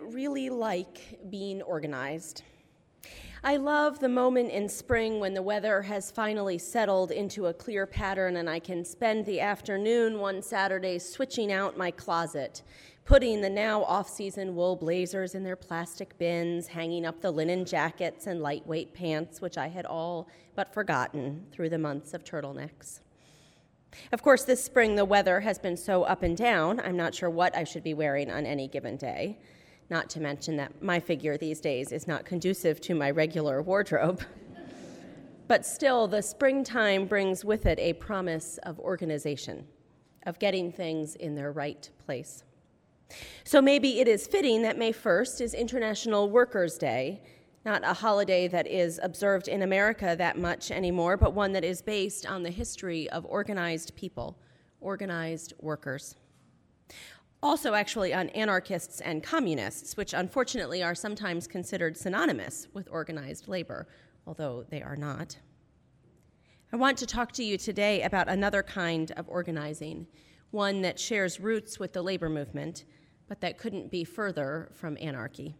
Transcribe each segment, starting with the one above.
really like being organized. I love the moment in spring when the weather has finally settled into a clear pattern and I can spend the afternoon one Saturday switching out my closet, putting the now off season wool blazers in their plastic bins, hanging up the linen jackets and lightweight pants, which I had all but forgotten through the months of turtlenecks. Of course, this spring the weather has been so up and down, I'm not sure what I should be wearing on any given day. Not to mention that my figure these days is not conducive to my regular wardrobe. but still, the springtime brings with it a promise of organization, of getting things in their right place. So maybe it is fitting that May 1st is International Workers' Day, not a holiday that is observed in America that much anymore, but one that is based on the history of organized people, organized workers also actually on anarchists and communists, which unfortunately are sometimes considered synonymous with organized labor, although they are not. I want to talk to you today about another kind of organizing, one that shares roots with the labor movement, but that couldn't be further from anarchy.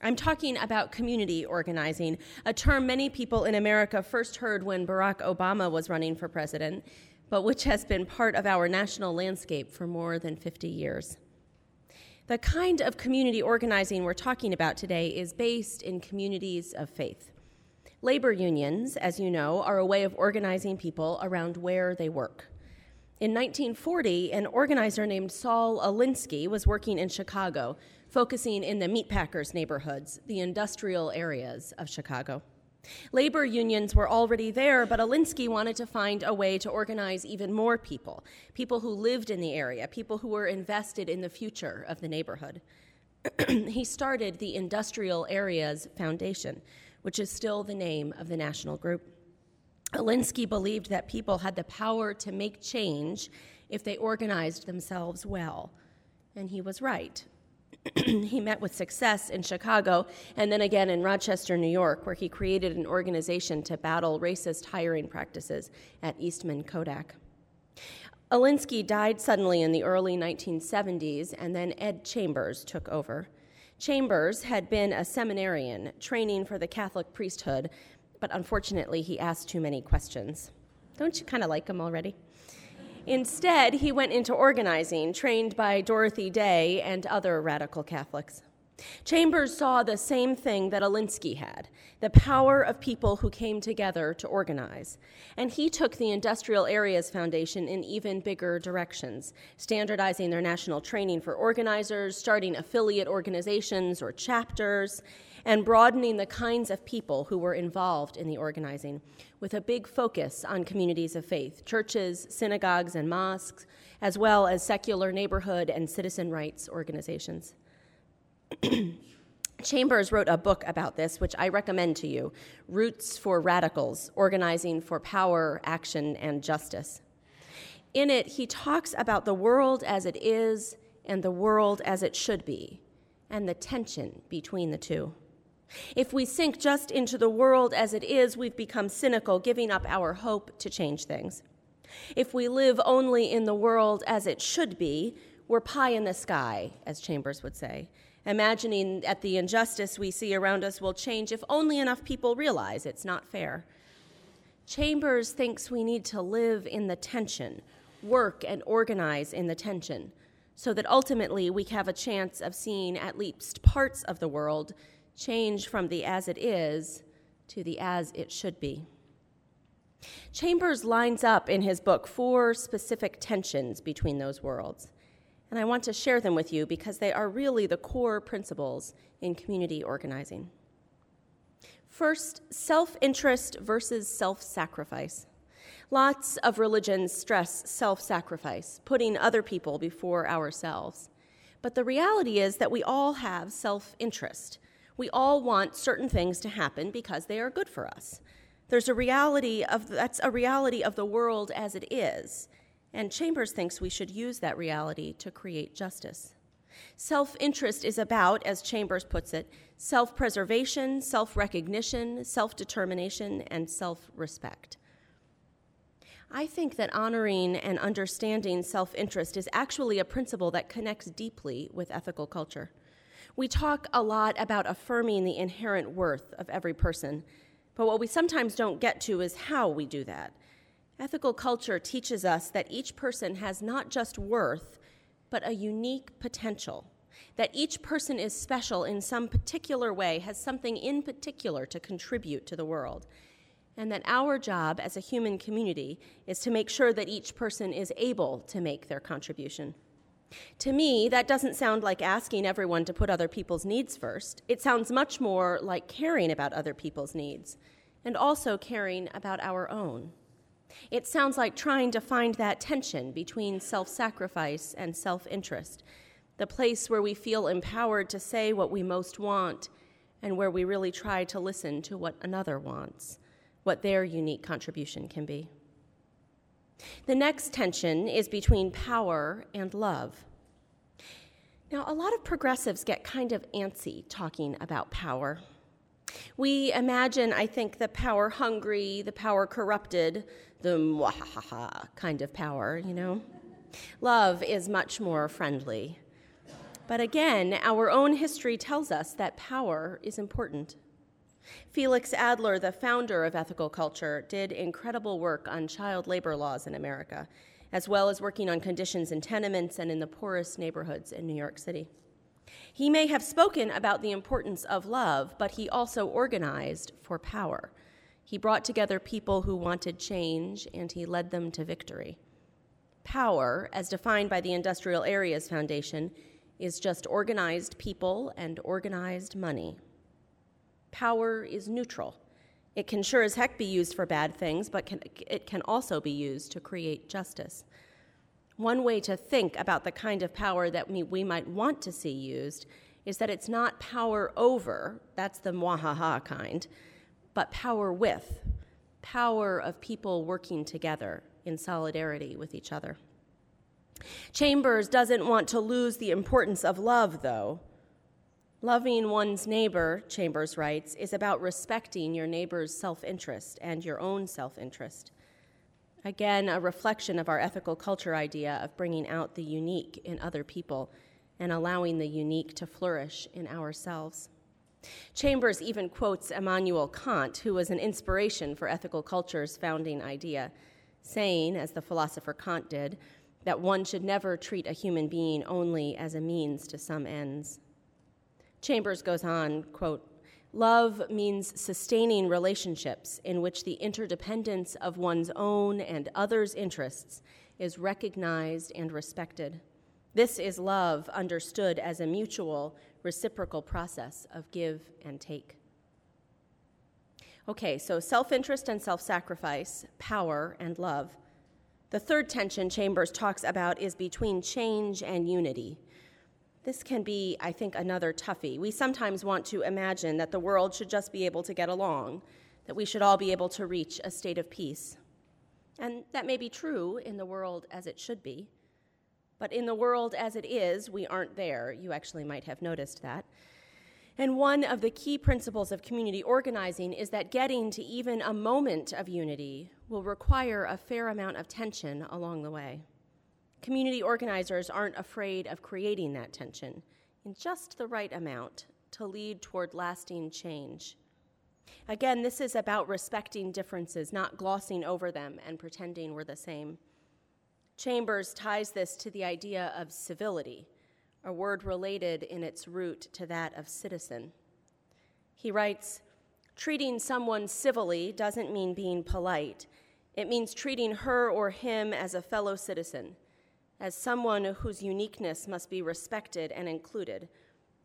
I'm talking about community organizing, a term many people in America first heard when Barack Obama was running for president but which has been part of our national landscape for more than 50 years. The kind of community organizing we're talking about today is based in communities of faith. Labor unions, as you know, are a way of organizing people around where they work. In 1940, an organizer named Saul Alinsky was working in Chicago, focusing in the meatpackers' neighborhoods, the industrial areas of Chicago. Labor unions were already there, but Alinsky wanted to find a way to organize even more people people who lived in the area, people who were invested in the future of the neighborhood. he started the Industrial Areas Foundation, which is still the name of the national group. Alinsky believed that people had the power to make change if they organized themselves well. And he was right. he met with success in Chicago and then again in Rochester, New York, where he created an organization to battle racist hiring practices at Eastman Kodak. Alinsky died suddenly in the early 1970s, and then Ed Chambers took over. Chambers had been a seminarian training for the Catholic priesthood, but unfortunately, he asked too many questions. Don't you kind of like him already? Instead, he went into organizing, trained by Dorothy Day and other radical Catholics. Chambers saw the same thing that Alinsky had the power of people who came together to organize. And he took the Industrial Areas Foundation in even bigger directions, standardizing their national training for organizers, starting affiliate organizations or chapters, and broadening the kinds of people who were involved in the organizing, with a big focus on communities of faith, churches, synagogues, and mosques, as well as secular neighborhood and citizen rights organizations. Chambers wrote a book about this, which I recommend to you Roots for Radicals Organizing for Power, Action, and Justice. In it, he talks about the world as it is and the world as it should be, and the tension between the two. If we sink just into the world as it is, we've become cynical, giving up our hope to change things. If we live only in the world as it should be, we're pie in the sky, as Chambers would say, imagining that the injustice we see around us will change if only enough people realize it's not fair. Chambers thinks we need to live in the tension, work and organize in the tension, so that ultimately we have a chance of seeing at least parts of the world change from the as it is to the as it should be. Chambers lines up in his book four specific tensions between those worlds, and I want to share them with you because they are really the core principles in community organizing. First, self interest versus self sacrifice. Lots of religions stress self sacrifice, putting other people before ourselves. But the reality is that we all have self interest. We all want certain things to happen because they are good for us. There's a reality of that's a reality of the world as it is, and Chambers thinks we should use that reality to create justice. Self interest is about, as Chambers puts it, self preservation, self recognition, self determination, and self respect. I think that honoring and understanding self interest is actually a principle that connects deeply with ethical culture. We talk a lot about affirming the inherent worth of every person, but what we sometimes don't get to is how we do that. Ethical culture teaches us that each person has not just worth, but a unique potential. That each person is special in some particular way, has something in particular to contribute to the world. And that our job as a human community is to make sure that each person is able to make their contribution. To me, that doesn't sound like asking everyone to put other people's needs first. It sounds much more like caring about other people's needs and also caring about our own. It sounds like trying to find that tension between self sacrifice and self interest, the place where we feel empowered to say what we most want and where we really try to listen to what another wants, what their unique contribution can be. The next tension is between power and love. Now, a lot of progressives get kind of antsy talking about power. We imagine, I think, the power hungry, the power corrupted, the mwahaha kind of power, you know? Love is much more friendly. But again, our own history tells us that power is important. Felix Adler, the founder of ethical culture, did incredible work on child labor laws in America, as well as working on conditions in tenements and in the poorest neighborhoods in New York City. He may have spoken about the importance of love, but he also organized for power. He brought together people who wanted change and he led them to victory. Power, as defined by the Industrial Areas Foundation, is just organized people and organized money. Power is neutral. It can sure as heck be used for bad things, but can, it can also be used to create justice. One way to think about the kind of power that we, we might want to see used is that it's not power over, that's the mwahaha kind, but power with, power of people working together in solidarity with each other. Chambers doesn't want to lose the importance of love, though. Loving one's neighbor, Chambers writes, is about respecting your neighbor's self interest and your own self interest. Again, a reflection of our ethical culture idea of bringing out the unique in other people and allowing the unique to flourish in ourselves. Chambers even quotes Immanuel Kant, who was an inspiration for ethical culture's founding idea, saying, as the philosopher Kant did, that one should never treat a human being only as a means to some ends. Chambers goes on, quote, Love means sustaining relationships in which the interdependence of one's own and others' interests is recognized and respected. This is love understood as a mutual, reciprocal process of give and take. Okay, so self interest and self sacrifice, power and love. The third tension Chambers talks about is between change and unity. This can be, I think, another toughie. We sometimes want to imagine that the world should just be able to get along, that we should all be able to reach a state of peace. And that may be true in the world as it should be. But in the world as it is, we aren't there. You actually might have noticed that. And one of the key principles of community organizing is that getting to even a moment of unity will require a fair amount of tension along the way. Community organizers aren't afraid of creating that tension in just the right amount to lead toward lasting change. Again, this is about respecting differences, not glossing over them and pretending we're the same. Chambers ties this to the idea of civility, a word related in its root to that of citizen. He writes Treating someone civilly doesn't mean being polite, it means treating her or him as a fellow citizen as someone whose uniqueness must be respected and included,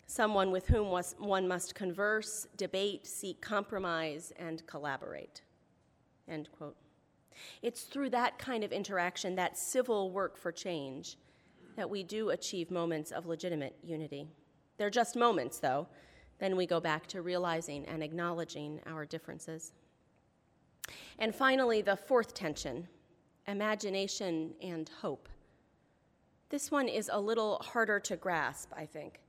someone with whom one must converse, debate, seek compromise, and collaborate. End quote. It's through that kind of interaction, that civil work for change, that we do achieve moments of legitimate unity. They're just moments, though. Then we go back to realizing and acknowledging our differences. And finally, the fourth tension imagination and hope. This one is a little harder to grasp, I think.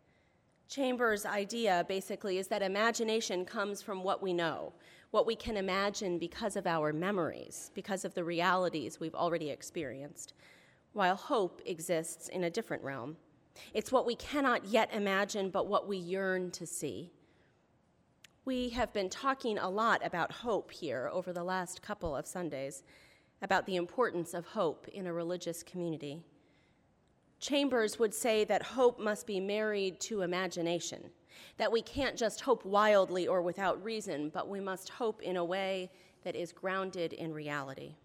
Chambers' idea basically is that imagination comes from what we know, what we can imagine because of our memories, because of the realities we've already experienced, while hope exists in a different realm, It's what we cannot yet imagine, but what we yearn to see. We have been talking a lot about hope here over the last couple of Sundays, about the importance of hope in a religious community. Chambers would say that hope must be married to imagination, that we can't just hope wildly or without reason, but we must hope in a way that is grounded in reality.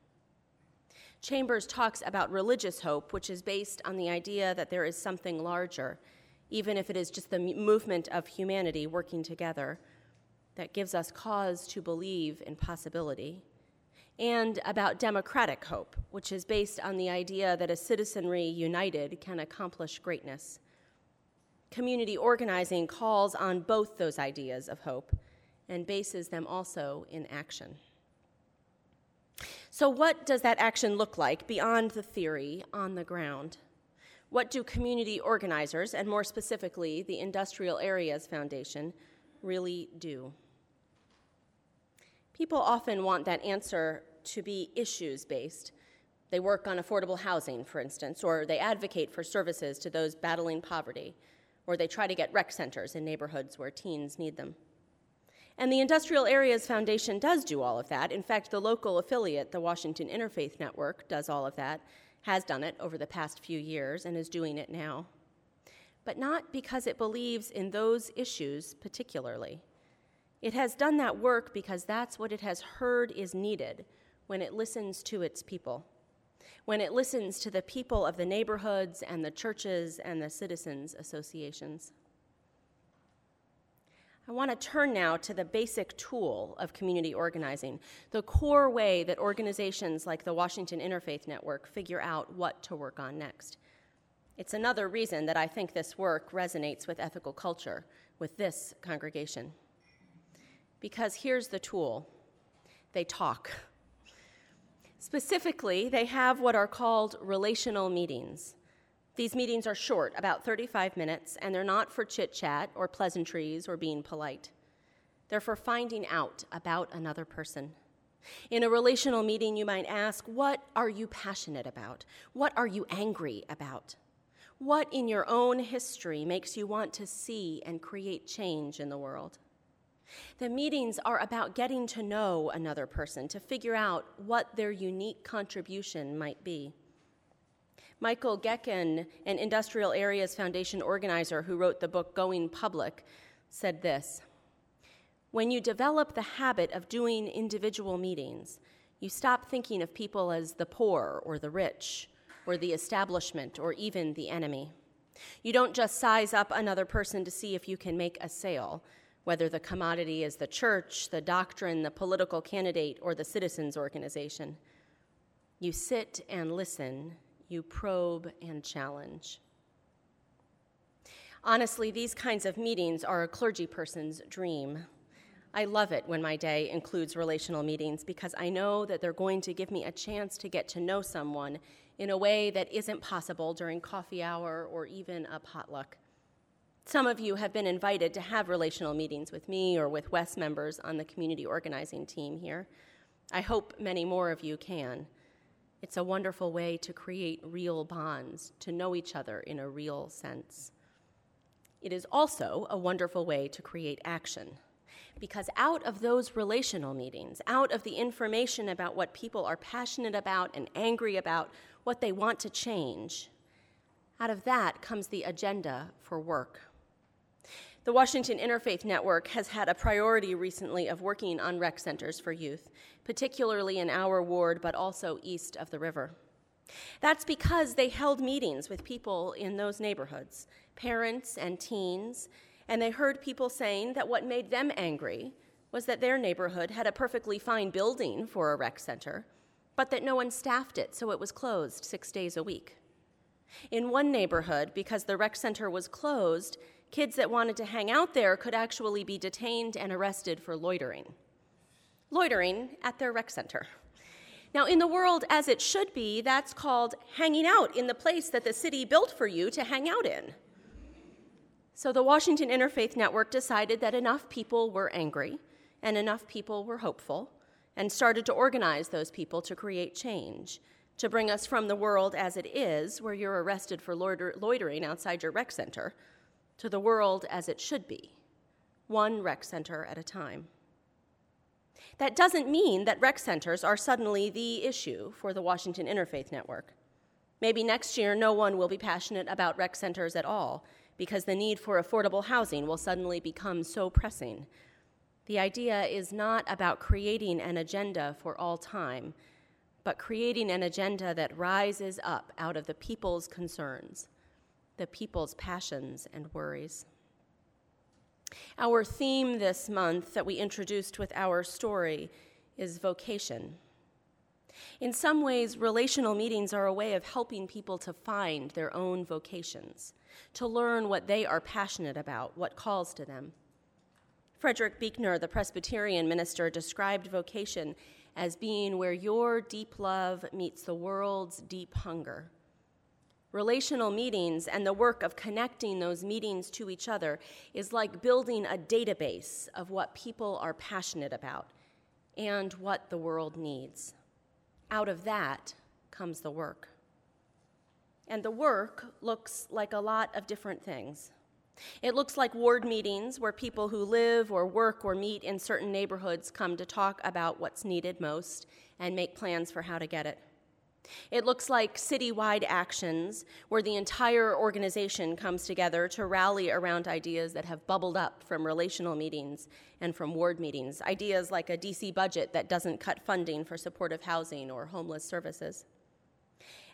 Chambers talks about religious hope, which is based on the idea that there is something larger, even if it is just the movement of humanity working together, that gives us cause to believe in possibility. And about democratic hope, which is based on the idea that a citizenry united can accomplish greatness. Community organizing calls on both those ideas of hope and bases them also in action. So, what does that action look like beyond the theory on the ground? What do community organizers, and more specifically, the Industrial Areas Foundation, really do? People often want that answer to be issues based. They work on affordable housing, for instance, or they advocate for services to those battling poverty, or they try to get rec centers in neighborhoods where teens need them. And the Industrial Areas Foundation does do all of that. In fact, the local affiliate, the Washington Interfaith Network, does all of that, has done it over the past few years, and is doing it now. But not because it believes in those issues particularly. It has done that work because that's what it has heard is needed when it listens to its people, when it listens to the people of the neighborhoods and the churches and the citizens' associations. I want to turn now to the basic tool of community organizing, the core way that organizations like the Washington Interfaith Network figure out what to work on next. It's another reason that I think this work resonates with ethical culture, with this congregation. Because here's the tool they talk. Specifically, they have what are called relational meetings. These meetings are short, about 35 minutes, and they're not for chit chat or pleasantries or being polite. They're for finding out about another person. In a relational meeting, you might ask, What are you passionate about? What are you angry about? What in your own history makes you want to see and create change in the world? The meetings are about getting to know another person, to figure out what their unique contribution might be. Michael Gecan, an Industrial Areas Foundation organizer who wrote the book Going Public, said this When you develop the habit of doing individual meetings, you stop thinking of people as the poor or the rich or the establishment or even the enemy. You don't just size up another person to see if you can make a sale, whether the commodity is the church, the doctrine, the political candidate, or the citizens' organization. You sit and listen you probe and challenge. Honestly, these kinds of meetings are a clergy person's dream. I love it when my day includes relational meetings because I know that they're going to give me a chance to get to know someone in a way that isn't possible during coffee hour or even a potluck. Some of you have been invited to have relational meetings with me or with West members on the community organizing team here. I hope many more of you can. It's a wonderful way to create real bonds, to know each other in a real sense. It is also a wonderful way to create action. Because out of those relational meetings, out of the information about what people are passionate about and angry about, what they want to change, out of that comes the agenda for work. The Washington Interfaith Network has had a priority recently of working on rec centers for youth, particularly in our ward, but also east of the river. That's because they held meetings with people in those neighborhoods, parents and teens, and they heard people saying that what made them angry was that their neighborhood had a perfectly fine building for a rec center, but that no one staffed it, so it was closed six days a week. In one neighborhood, because the rec center was closed, kids that wanted to hang out there could actually be detained and arrested for loitering. Loitering at their rec center. Now, in the world as it should be, that's called hanging out in the place that the city built for you to hang out in. So the Washington Interfaith Network decided that enough people were angry and enough people were hopeful and started to organize those people to create change, to bring us from the world as it is, where you're arrested for loitering outside your rec center, to the world as it should be, one rec center at a time. That doesn't mean that rec centers are suddenly the issue for the Washington Interfaith Network. Maybe next year no one will be passionate about rec centers at all because the need for affordable housing will suddenly become so pressing. The idea is not about creating an agenda for all time, but creating an agenda that rises up out of the people's concerns, the people's passions and worries. Our theme this month that we introduced with our story is vocation. In some ways, relational meetings are a way of helping people to find their own vocations, to learn what they are passionate about, what calls to them. Frederick Buechner, the Presbyterian minister, described vocation as being where your deep love meets the world's deep hunger. Relational meetings and the work of connecting those meetings to each other is like building a database of what people are passionate about and what the world needs. Out of that comes the work. And the work looks like a lot of different things. It looks like ward meetings where people who live or work or meet in certain neighborhoods come to talk about what's needed most and make plans for how to get it. It looks like citywide actions where the entire organization comes together to rally around ideas that have bubbled up from relational meetings and from ward meetings, ideas like a DC budget that doesn't cut funding for supportive housing or homeless services.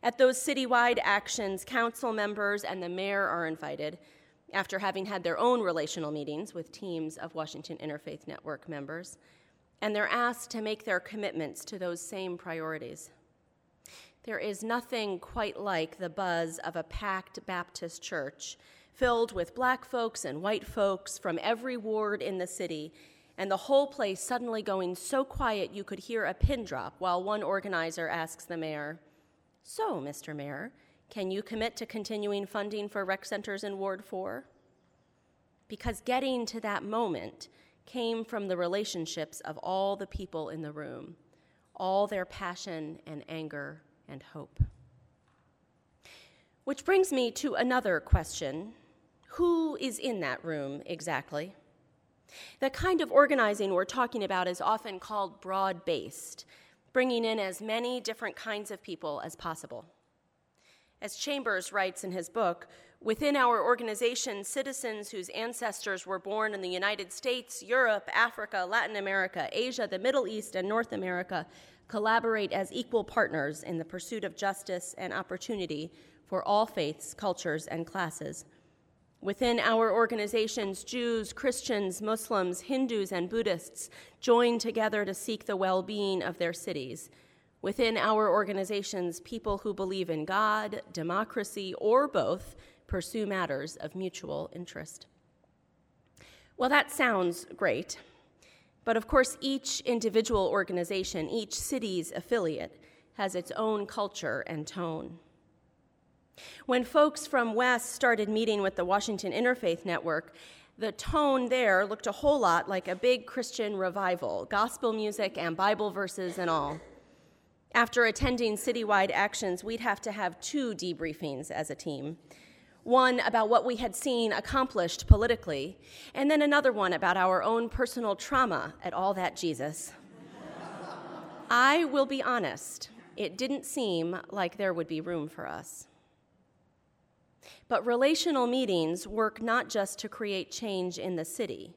At those citywide actions, council members and the mayor are invited after having had their own relational meetings with teams of Washington Interfaith Network members, and they're asked to make their commitments to those same priorities. There is nothing quite like the buzz of a packed Baptist church filled with black folks and white folks from every ward in the city, and the whole place suddenly going so quiet you could hear a pin drop while one organizer asks the mayor, So, Mr. Mayor, can you commit to continuing funding for rec centers in Ward 4? Because getting to that moment came from the relationships of all the people in the room, all their passion and anger and hope. Which brings me to another question Who is in that room exactly? The kind of organizing we're talking about is often called broad based, bringing in as many different kinds of people as possible. As Chambers writes in his book, within our organization, citizens whose ancestors were born in the United States, Europe, Africa, Latin America, Asia, the Middle East, and North America collaborate as equal partners in the pursuit of justice and opportunity for all faiths, cultures, and classes. Within our organizations, Jews, Christians, Muslims, Hindus, and Buddhists join together to seek the well being of their cities. Within our organizations, people who believe in God, democracy, or both pursue matters of mutual interest. Well, that sounds great. But of course, each individual organization, each city's affiliate, has its own culture and tone. When folks from West started meeting with the Washington Interfaith Network, the tone there looked a whole lot like a big Christian revival gospel music and Bible verses and all. After attending citywide actions, we'd have to have two debriefings as a team one about what we had seen accomplished politically, and then another one about our own personal trauma at all that Jesus. I will be honest, it didn't seem like there would be room for us. But relational meetings work not just to create change in the city,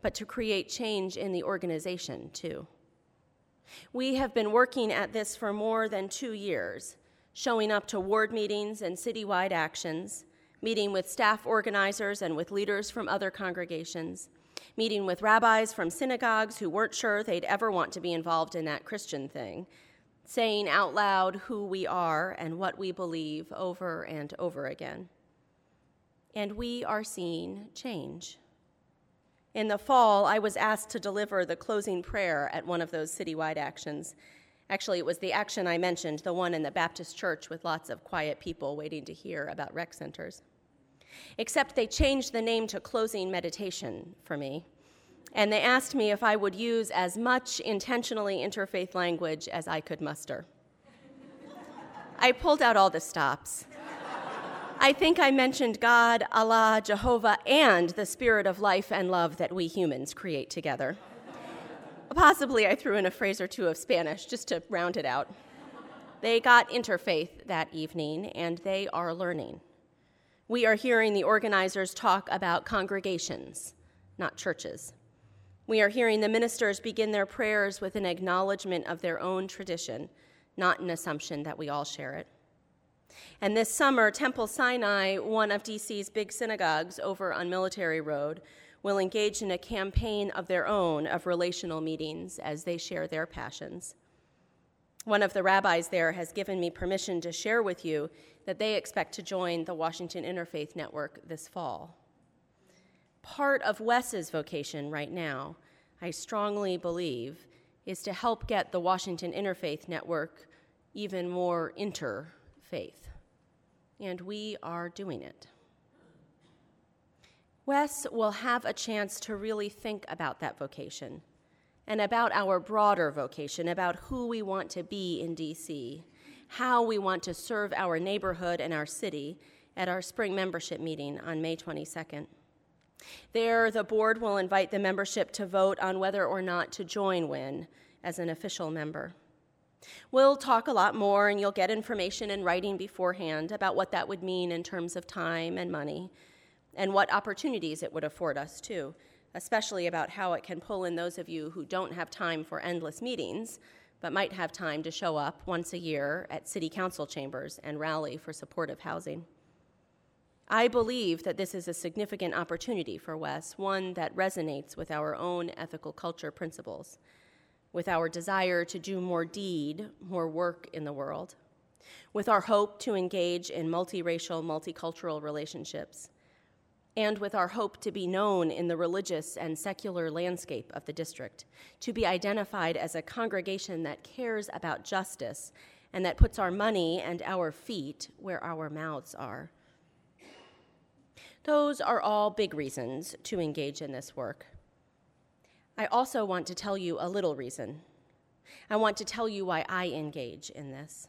but to create change in the organization too. We have been working at this for more than two years, showing up to ward meetings and citywide actions, meeting with staff organizers and with leaders from other congregations, meeting with rabbis from synagogues who weren't sure they'd ever want to be involved in that Christian thing, saying out loud who we are and what we believe over and over again. And we are seeing change. In the fall, I was asked to deliver the closing prayer at one of those citywide actions. Actually, it was the action I mentioned, the one in the Baptist church with lots of quiet people waiting to hear about rec centers except they changed the name to Closing Meditation for me. And they asked me if I would use as much intentionally interfaith language as I could muster. I pulled out all the stops. I think I mentioned God, Allah, Jehovah, and the spirit of life and love that we humans create together. Possibly I threw in a phrase or two of Spanish just to round it out. They got interfaith that evening, and they are learning. We are hearing the organizers talk about congregations, not churches. We are hearing the ministers begin their prayers with an acknowledgement of their own tradition, not an assumption that we all share it. And this summer, Temple Sinai, one of DC's big synagogues over on Military Road, will engage in a campaign of their own of relational meetings as they share their passions. One of the rabbis there has given me permission to share with you that they expect to join the Washington Interfaith Network this fall. Part of Wes's vocation right now, I strongly believe, is to help get the Washington Interfaith Network even more interfaith. And we are doing it. Wes will have a chance to really think about that vocation and about our broader vocation, about who we want to be in DC, how we want to serve our neighborhood and our city at our spring membership meeting on May 22nd. There, the board will invite the membership to vote on whether or not to join WIN as an official member. We'll talk a lot more, and you'll get information in writing beforehand about what that would mean in terms of time and money and what opportunities it would afford us, too, especially about how it can pull in those of you who don't have time for endless meetings, but might have time to show up once a year at city council chambers and rally for supportive housing. I believe that this is a significant opportunity for Wes, one that resonates with our own ethical culture principles, with our desire to do more deed, more work in the world, with our hope to engage in multiracial, multicultural relationships, and with our hope to be known in the religious and secular landscape of the district, to be identified as a congregation that cares about justice and that puts our money and our feet where our mouths are. Those are all big reasons to engage in this work. I also want to tell you a little reason. I want to tell you why I engage in this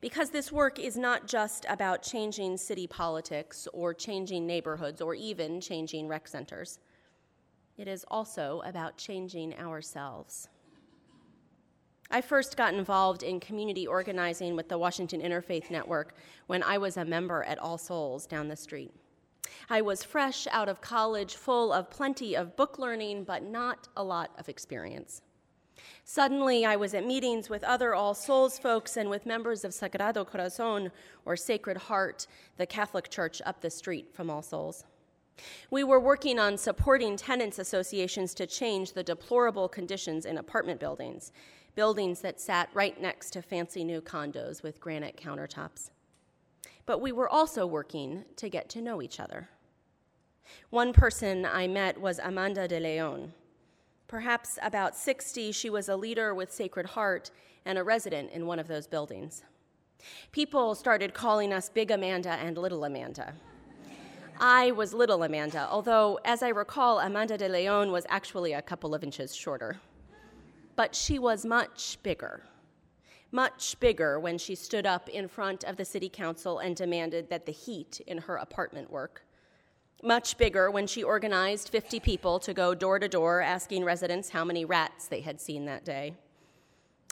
because this work is not just about changing city politics or changing neighborhoods or even changing rec centers. It is also about changing ourselves. I first got involved in community organizing with the Washington Interfaith Network when I was a member at All Souls down the street. I was fresh out of college, full of plenty of book learning, but not a lot of experience. Suddenly, I was at meetings with other All Souls folks and with members of Sagrado Corazon, or Sacred Heart, the Catholic church up the street from All Souls. We were working on supporting tenants associations to change the deplorable conditions in apartment buildings, buildings that sat right next to fancy new condos with granite countertops. But we were also working to get to know each other. One person I met was Amanda de Leon. Perhaps about 60, she was a leader with Sacred Heart and a resident in one of those buildings. People started calling us Big Amanda and Little Amanda. I was Little Amanda, although, as I recall, Amanda de Leon was actually a couple of inches shorter. But she was much bigger. Much bigger when she stood up in front of the city council and demanded that the heat in her apartment work much bigger when she organized 50 people to go door to door asking residents how many rats they had seen that day.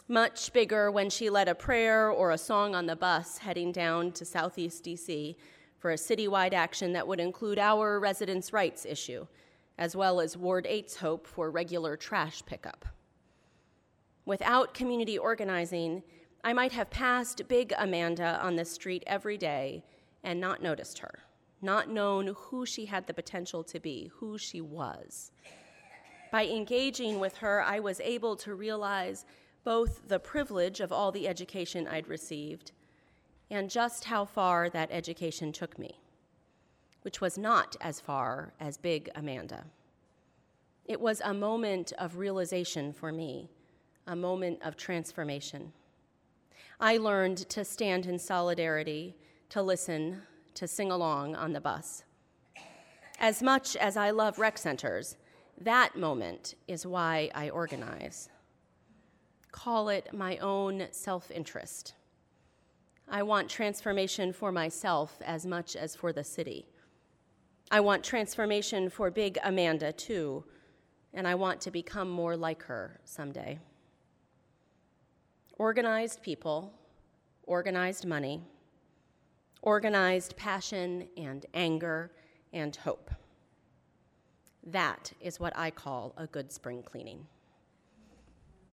Much bigger when she led a prayer or a song on the bus heading down to Southeast DC for a citywide action that would include our residents' rights issue, as well as Ward 8's hope for regular trash pickup. Without community organizing, I might have passed Big Amanda on the street every day and not noticed her not known who she had the potential to be, who she was. By engaging with her, I was able to realize both the privilege of all the education I'd received and just how far that education took me, which was not as far as Big Amanda. It was a moment of realization for me, a moment of transformation. I learned to stand in solidarity, to listen, to sing along on the bus. As much as I love rec centers, that moment is why I organize. Call it my own self interest. I want transformation for myself as much as for the city. I want transformation for big Amanda, too, and I want to become more like her someday. Organized people, organized money, organized passion and anger and hope. That is what I call a good spring cleaning.